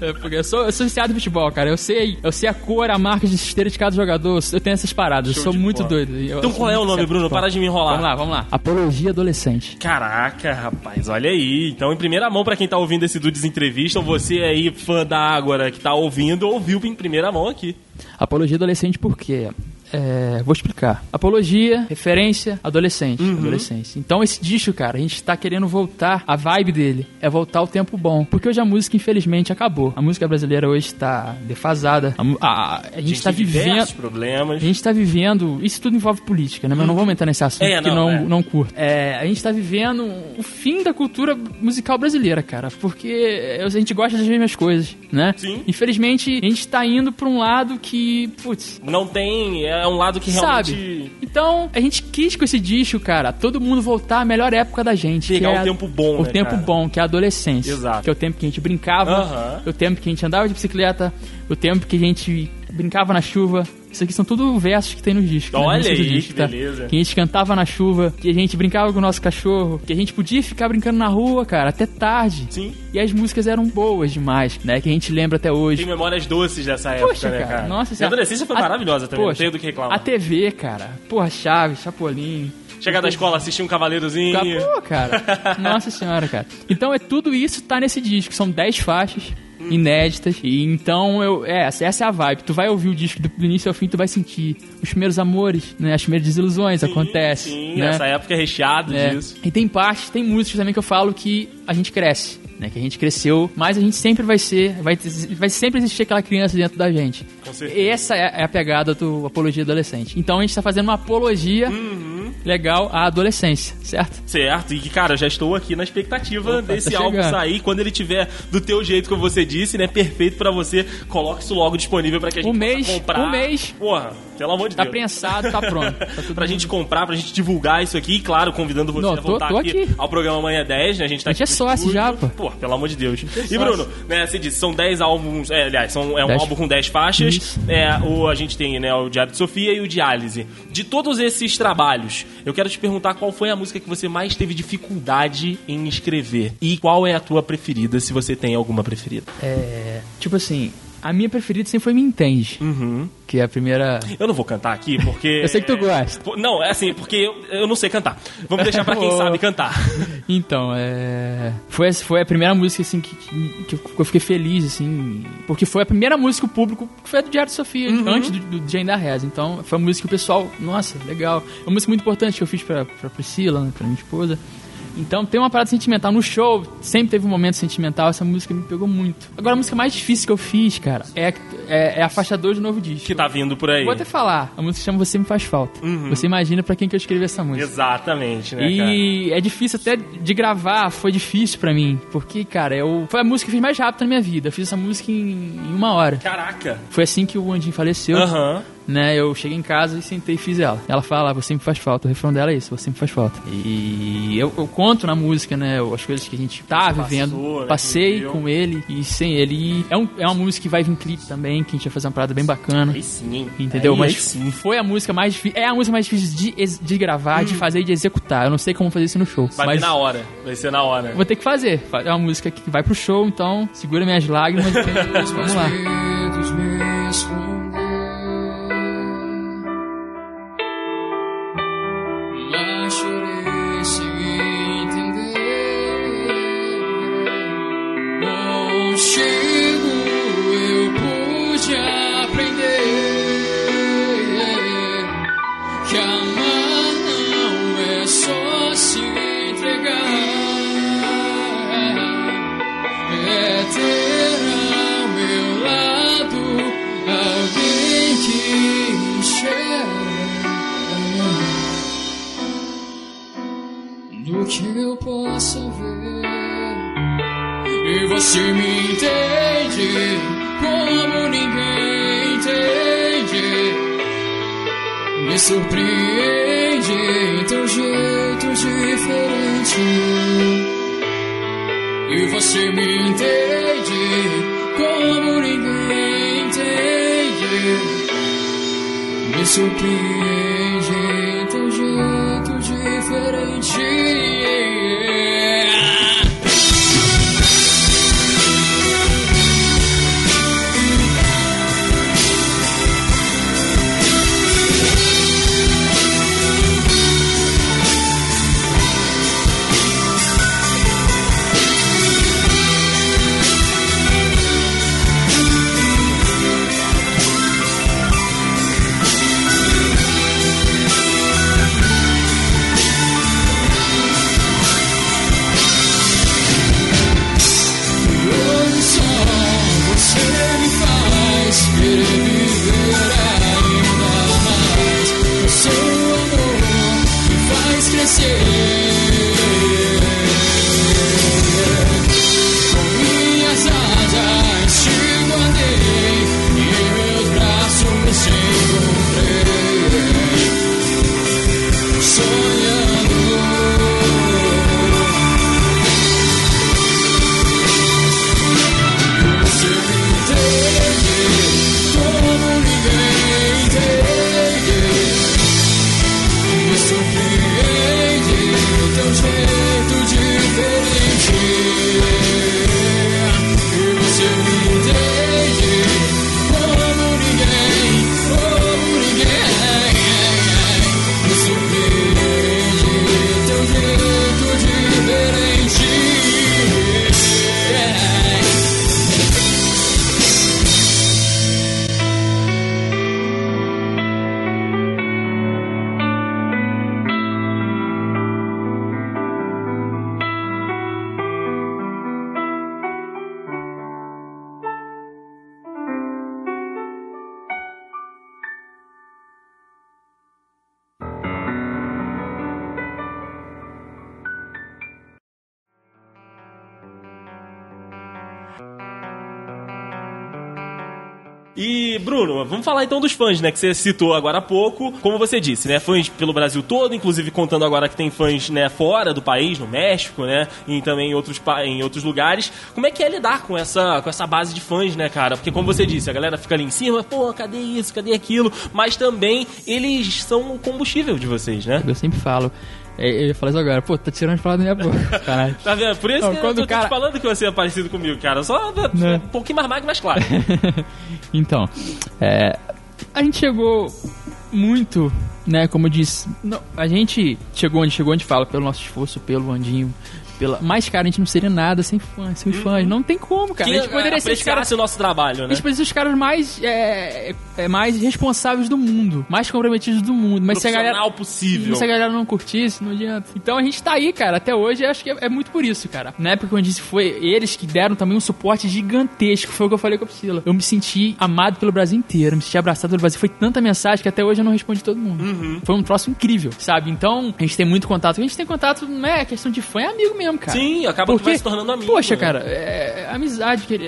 É, porque eu sou, eu sou viciado em futebol, cara. Eu sei, eu sei a cor, a marca de esteira de cada jogador. Eu tenho essas paradas. Show eu sou muito bola. doido. Eu- Então qual é o nome, Bruno? futebol. Para de me enrolar. Vamos lá, vamos lá. Apologia adolescente. Caraca, rapaz, olha aí. Então, em primeira mão, pra quem tá ouvindo esse Dudes Entrevista, você aí, fã da Ágora, que tá ouvindo, ouviu em primeira mão aqui. Apologia adolescente por quê? É, vou explicar. Apologia, referência, adolescente, Uhum. adolescência. Então esse disco, cara, a gente tá querendo voltar, a vibe dele é voltar ao tempo bom. Porque hoje a música, infelizmente, acabou. A música brasileira hoje tá defasada. A, mu- a- a gente tá tem vivendo... problemas. A gente tá vivendo. Isso tudo envolve política, né? Mas eu não vou entrar nesse assunto É, que não, não, é. não curto. É, a gente tá vivendo o fim da cultura musical brasileira, cara. Porque a gente gosta das mesmas coisas, né? Sim. Infelizmente, a gente tá indo pra um lado que, putz, Não tem. É um lado que realmente. sabe? Então, a gente quis com esse disco, cara, todo mundo voltar à melhor época da gente. Pegar que o é tempo bom, O né, tempo cara? bom, que é a adolescência. Exato. Que é o tempo que a gente brincava, Aham. o tempo que a gente andava de bicicleta, o tempo que a gente brincava na chuva. Isso aqui são tudo versos que tem nos discos. né? Olha do aí, disco, que tá? beleza. Que a gente cantava na chuva, que a gente brincava com o nosso cachorro, que a gente podia ficar brincando na rua, cara, até tarde. Sim. E as músicas eram boas demais, né? Que a gente lembra até hoje. Tem memórias doces dessa época, Poxa, né, cara. cara? Nossa a Senhora. adolescência foi A- maravilhosa também, não Poxa, tenho do que reclamar. A TV, cara. Porra, Chaves, Chapolin. Chegar da escola, assistir um cavaleirozinho. Pô, cara. Nossa senhora, cara. Então é tudo isso tá nesse disco. São 10 faixas inéditas. E então eu. É, essa essa é a vibe. Tu vai ouvir o disco do, início ao fim, tu vai sentir os primeiros amores, né? As primeiras desilusões acontecem. Sim, né? essa época é recheada É. disso. E tem partes, tem músicas também que eu falo que a gente cresce, né? Que a gente cresceu, mas a gente sempre vai ser, vai, vai sempre existir aquela criança dentro da gente. Com certeza. Essa é é a pegada do Apologia Adolescente. Então a gente tá fazendo uma apologia Uhum. Legal à adolescência, certo? Certo, e que, cara, já estou aqui na expectativa Opa, desse tá álbum sair. Quando ele tiver do teu jeito, como você disse, né? Perfeito pra você, coloque isso logo disponível pra que a gente Um mês, comprar. um mês. Porra, pelo amor de Tá Deus. prensado, tá pronto. Tá Pra gente comprar, pra gente divulgar isso aqui, e claro, convidando você Não, a tô- voltar tô aqui, aqui. ao programa Amanhã 10, né? A gente tá A gente aqui é sócio já, pô. Pô, pelo amor de Deus. é E. Bruno, né, você disse, são 10 álbuns, é, aliás, são, é um Dez. álbum com 10 faixas. Isso. É, o, a gente tem, né, o Diário de Sofia e o Diálise. De todos esses trabalhos, eu quero te perguntar qual foi a música que você mais teve dificuldade em escrever. E qual é a tua preferida, se você tem alguma preferida. É, tipo assim, a minha preferida sempre foi Me Entende, Uhum. que é a primeira... Eu não vou cantar aqui porque. Eu sei que tu gosta. Pô, Não, é assim, porque eu, eu não sei cantar. Vamos deixar pra quem sabe cantar. Então, é. Foi, foi a primeira música, assim, que, que, que eu- que fiquei feliz, assim. Porque foi a primeira música público que foi a do Diário de Sofia, Uhum. antes do, do Jane da Reza. Então, foi uma música que o pessoal. Nossa, legal. É uma música muito importante que eu fiz pra, pra Priscila, né, pra minha esposa. Então tem uma parada sentimental. No show, sempre teve um momento sentimental, essa música me pegou muito. Agora, a música mais difícil que eu fiz, cara, é, é, é a faixa 2 do novo disco. Que tá vindo por aí. Vou até falar, a música chama Você Me Faz Falta. Você imagina pra quem que eu escrevi essa música. Exatamente, né, cara? E é difícil até de gravar, foi difícil pra mim. Porque, cara, eu. Foi a música que eu fiz mais rápido na minha vida. Eu fiz essa música em, em uma hora. Caraca. Foi assim que o Andinho faleceu. Aham. Né, eu cheguei em casa e sentei e fiz ela. Ela fala, você me faz falta. O refrão dela é isso, você me faz falta. E eu, eu conto na música, né, as coisas que a gente tá Você vivendo. passou, né, Passei com ele e sem ele. E é, um, é uma música que vai vir clipe também, que a gente vai fazer uma parada bem bacana. Aí sim. Entendeu? Aí, Mas aí sim. foi a música mais difícil. É a música mais difícil de, de gravar, de fazer e de executar. Eu não sei como fazer isso no show. Hum. Vai mas na hora. Vai ser na hora. vou ter que fazer. É uma música que vai pro show, então segura minhas lágrimas. Vamos lá. Bruno, vamos falar então dos fãs, né? Que você citou agora há pouco. Como você disse, né? Fãs pelo Brasil todo, inclusive contando agora que tem fãs, né, fora do país, no México, né? E também em outros, em outros lugares. Como é que é lidar com essa, com essa base de fãs, né, cara? Porque, como você disse, a galera fica ali em cima, pô, cadê isso, cadê aquilo? Mas também eles são o combustível de vocês, né? Eu sempre falo. É, Eu ia falar isso agora. Pô, tá tirando as palavras da minha boca. Caralho. Tá vendo? Por isso Não, que quando eu o tô cara- te falando que você é parecido comigo, cara. Só Né? um pouquinho mais magro, mais claro. então, é, a gente chegou muito, né? Como eu disse, não, a gente chegou onde chegou, a gente fala pelo nosso esforço, pelo Andinho, pela. Mas, cara, a gente não seria nada sem fãs, sem fãs. Não tem como, cara. que a gente poderia ser os caras. o nosso trabalho, A né? gente poderia ser os caras mais, é, é, mais responsáveis do mundo, mais comprometidos do mundo. Mas se a galera. Possível. Se a galera não curtisse, não adianta. Então a gente tá aí, cara, até hoje, acho que é, é muito por isso, cara. Na época, quando eu disse, foi eles que deram também um suporte gigantesco. Foi o que eu falei com a Priscila. Eu me senti amado pelo Brasil inteiro, me senti abraçado pelo Brasil. Foi tanta mensagem que até hoje eu não respondi todo mundo. Uhum. Foi um troço incrível, sabe? Então, a gente tem muito contato. A gente tem contato, não é questão de fã, é amigo mesmo, cara. Sim, acaba que Porque, se tornando amigo. Poxa, né? cara, é, amizade, que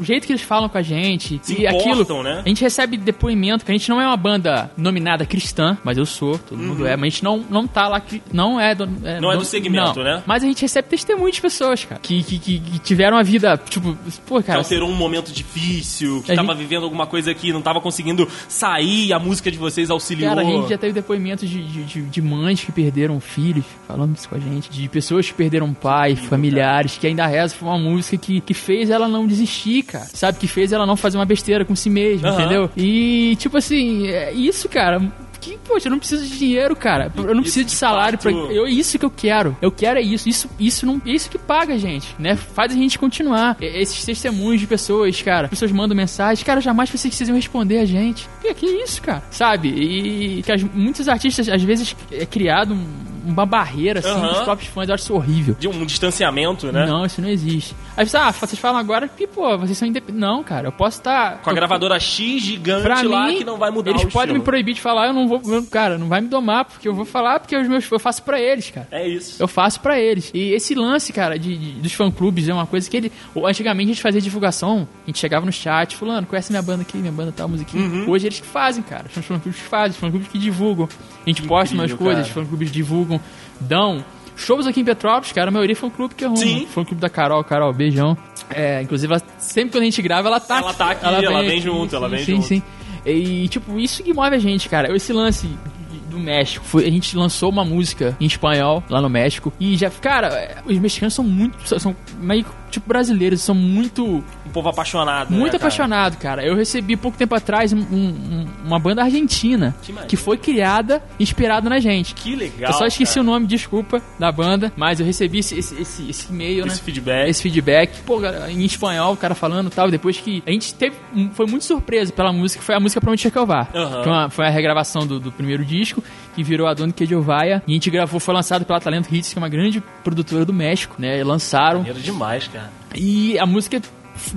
o jeito que eles falam com a gente, Se e aquilo. importam, né? A gente recebe depoimento que a gente não é uma banda nominada cristã, mas eu sou, todo mundo é, mas a gente não, não tá lá, cri- não é do, Uhum. Não é do segmento, não. né? Mas a gente recebe testemunho de pessoas, cara, que, que, que- que tiveram a vida, tipo, pô, Que cara. alterou um momento difícil, que tava gente- vivendo alguma coisa que não tava conseguindo sair, a música de vocês auxiliou. Cara, a gente já teve depoimentos de, de, de- de mães que perderam filhos, falando isso com a gente, de pessoas que perderam pai, familiares, que ainda reza foi uma música que, que fez ela não desistir, cara. Sabe? Que fez ela não fazer uma besteira com si mesma, entendeu? E, tipo assim, é isso, cara. Que, poxa, eu não preciso de dinheiro, cara. Eu não preciso de salário pra. fato- Eu, isso que eu quero. Eu quero é isso. Isso, isso não. é Isso que paga, gente, né? Faz a gente continuar. Esses testemunhos de pessoas, cara. Pessoas mandam mensagem. Cara, jamais vocês iam responder a gente. Que, que isso, cara? Sabe? E que as- muitos artistas, às vezes, é criado um uma barreira, assim, Aham. dos próprios fãs. Eu acho isso horrível. De um distanciamento, né? Não, isso não existe. Aí você, ah, vocês falam agora que, pô, vocês são independentes. Não, cara, eu posso estar. Com a gravadora X gigante lá mim, que não vai mudar eles podem me proibir de falar, eu não vou. Eu- Cara, não vai me domar, porque eu vou falar, porque os meus, eu faço pra eles, cara. É isso. Eu faço pra eles. E esse lance, cara, de, de- dos fã-clubes é uma coisa que ele. Antigamente a gente fazia divulgação, a gente chegava no chat, fulano, conhece minha banda aqui, minha banda tal, musiquinha. Uhum. Hoje eles que fazem, cara. São os fã-clubes que fazem, os fã-clubes que divulgam. A gente posta umas coisas, os fã-clubes divulgam, dão. Shows aqui em Petrópolis, cara, a maioria é fã-clube que arruma. Sim. Fã-clube da Carol, Carol, beijão. É, inclusive, ela- sempre quando a gente grava, ela tá Ela tá aqui, ela vem junto, ela vem sim, junto. Sim, E, tipo, isso que move a gente, cara. Esse lance do México. Foi, a gente lançou uma música em espanhol lá no México. E já, cara, é, os mexicanos são muito. São, são meio tipo brasileiros, são muito. Um povo apaixonado. Muito né, cara? apaixonado, cara. Eu recebi pouco tempo atrás um- um- uma banda argentina Que que foi criada inspirada na gente. Que legal. eu só esqueci cara. o nome, desculpa, da banda, mas eu recebi esse, esse, esse, esse e-mail, né? Esse feedback. esse feedback, pô, cara, em espanhol, o cara falando e tal, depois que a gente teve, foi muito surpreso pela música, foi a música Pra Onde Quer Que Eu Vá. Aham. Foi, uma- foi a regravação do, do primeiro disco, que virou a Dona Que e a gente gravou, foi lançado pela Talento Hits, que é uma grande produtora do México, né, e lançaram, Maneiro demais, cara. e a música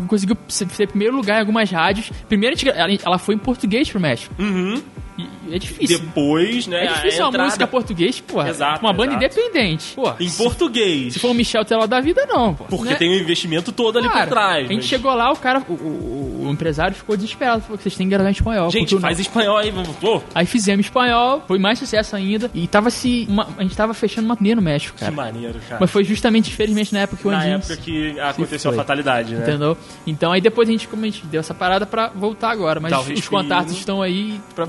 conseguiu ser primeiro lugar em algumas rádios, primeiro ela foi em português pro México, Uhum. E é difícil. Depois, né? É difícil a uma entrada música português, porra. Exato, uma banda exato. independente. Em português. Se for o Michel Teló da vida, não, pô. Porque Né? tem um investimento todo ali Cara, por trás. A gente mas- chegou lá, o cara, o, o- o empresário ficou desesperado. Falou que vocês têm que gravar em espanhol. Gente, faz espanhol aí, vamos. Pô, Aí fizemos espanhol, foi mais sucesso ainda. E tava se. uma- a gente tava fechando uma turnê no México, que cara. maneiro, cara. Mas foi justamente, infelizmente, na época que o Na Andinho. época que aconteceu a fatalidade, né? Entendeu? Então aí depois a gente, como a gente deu essa parada pra voltar agora. Mas os contatos estão aí, Pô,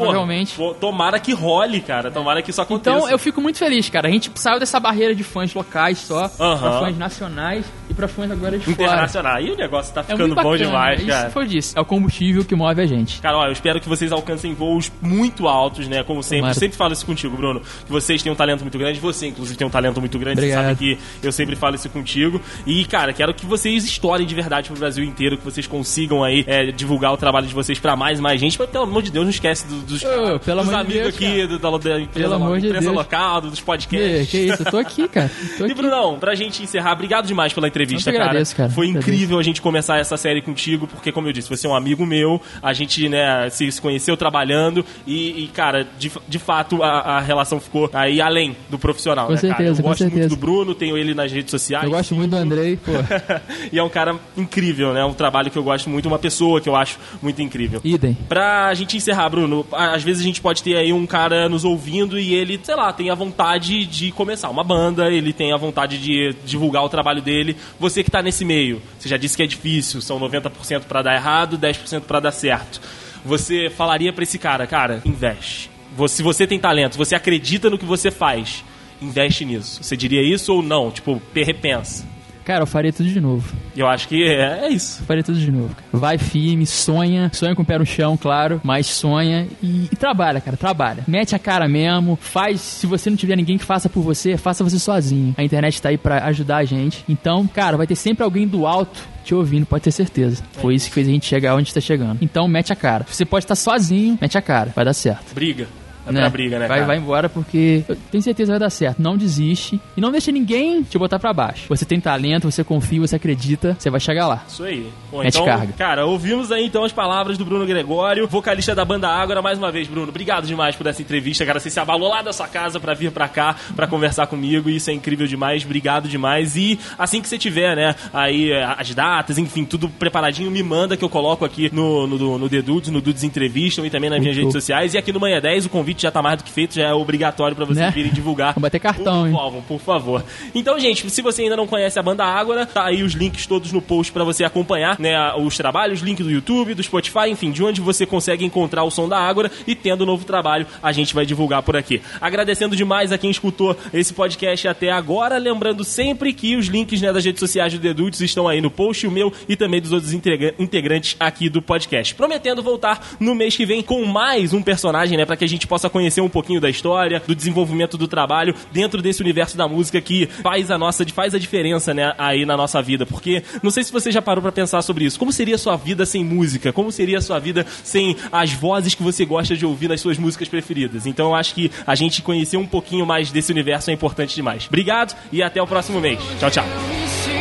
provavelmente. pô, tomara que role, cara. Tomara que isso aconteça. Então eu fico muito feliz, cara. A gente saiu dessa barreira de fãs locais só, pra Aham. fãs nacionais e pra fãs agora de fora. Internacional. Aí o negócio tá É ficando muito bom demais, Isso cara. foi disso. É o combustível que move a gente. Cara, ó, eu espero que vocês alcancem voos muito altos, né? Como sempre. Tomara. Eu sempre falo isso contigo, Bruno. Que vocês têm um talento muito grande. Você, inclusive, tem um talento muito grande. Obrigado. Você sabe que eu sempre falo isso contigo. E, cara, quero que vocês estourem de verdade pro Brasil inteiro. Que vocês consigam aí é, divulgar o trabalho de vocês pra mais e mais gente. Mas, pelo amor de Deus, não esquece do- dos, Pelo dos de amigos Deus, aqui, do- da, da empresa, Pelo amor de empresa Deus. local, dos Que, podcasts. que isso, eu tô aqui, cara. Tô E aqui. Brunão, pra gente encerrar, obrigado demais pela entrevista, Eu que cara. agradeço, cara. Foi Eu que incrível a gente começar essa série contigo, porque, como eu disse, você é um amigo meu, a gente, né, se, se conheceu trabalhando e, e, cara, de, de fato, a, a relação ficou aí além do profissional, Com né, cara? certeza, Eu com gosto muito certeza. do Bruno, tenho ele nas redes sociais. Eu gosto muito do Andrei, pô. e é um cara incrível, né? Um trabalho que eu gosto muito, uma pessoa que eu acho muito incrível. Idem. Pra gente encerrar, Bruno, às vezes a gente pode ter aí um cara nos ouvindo e ele, sei lá, tem a vontade de começar uma banda, ele tem a vontade de divulgar o trabalho dele. Você que tá nesse meio, você já disse que é difícil, são 90% pra dar errado, 10% pra dar certo. Você falaria pra esse cara, cara, investe. Se você tem talento, você acredita no que você faz, investe nisso. Você diria isso ou não? Tipo, repensa. Cara, eu faria tudo de novo. Eu acho que é, é isso. Eu faria tudo de novo. cara. Vai firme, sonha. Sonha com o pé no chão, claro. Mas sonha e, e trabalha, cara. Trabalha. Mete a cara mesmo. Faz. Se você não tiver ninguém que faça por você, faça você sozinho. A internet tá aí pra ajudar a gente. Então, cara, vai ter sempre alguém do alto te ouvindo, pode ter certeza. Foi isso que fez a gente chegar onde tá chegando. Então, mete a cara. Você pode estar sozinho, mete a cara. Vai dar certo. Briga. É pra briga, né, vai, cara? vai embora porque eu tenho certeza que vai dar certo. Não desiste e não deixa ninguém te botar pra baixo. Você tem talento, você confia, você acredita, você vai chegar lá. Isso aí. Bom, Mete então, carga. cara, ouvimos aí então as palavras do Bruno Gregório, vocalista da banda Ágora. Mais uma vez, Bruno, obrigado demais por essa entrevista, cara. Você se abalou lá da sua casa pra vir pra cá, pra conversar comigo. Isso é incrível demais. Obrigado demais. E assim que você tiver, né, aí eh, as datas, enfim, tudo preparadinho, me manda que eu coloco aqui no, no, no The Dudes, no Dudes Entrevistam e também nas minhas Muito. redes sociais. E aqui no Manhã 10 o convite já tá mais do que feito, já é obrigatório pra vocês Né? virem divulgar. Vamos bater cartão, o hein? álbum, por favor. Então, gente, se você ainda não conhece a banda Ágora, tá aí os links todos no post pra você acompanhar, né, os trabalhos, link do YouTube, do Spotify, enfim, de onde você consegue encontrar o som da Ágora e tendo novo trabalho, a gente vai divulgar por aqui. Agradecendo demais a quem escutou esse podcast até agora, lembrando sempre que os links, né, das redes sociais do The Dudes estão aí no post, o meu e também dos outros integra- integrantes aqui do podcast. Prometendo voltar no mês que vem com mais um personagem, né, pra que a gente possa possa conhecer um pouquinho da história, do desenvolvimento do trabalho dentro desse universo da música que faz a nossa, faz a diferença, né, aí na nossa vida. Porque não sei se você já parou para pensar sobre isso. Como seria a sua vida sem música? Como seria a sua vida sem as vozes que você gosta de ouvir nas suas músicas preferidas? Então eu acho que a gente conhecer um pouquinho mais desse universo é importante demais. Obrigado e até o próximo mês. Tchau, tchau.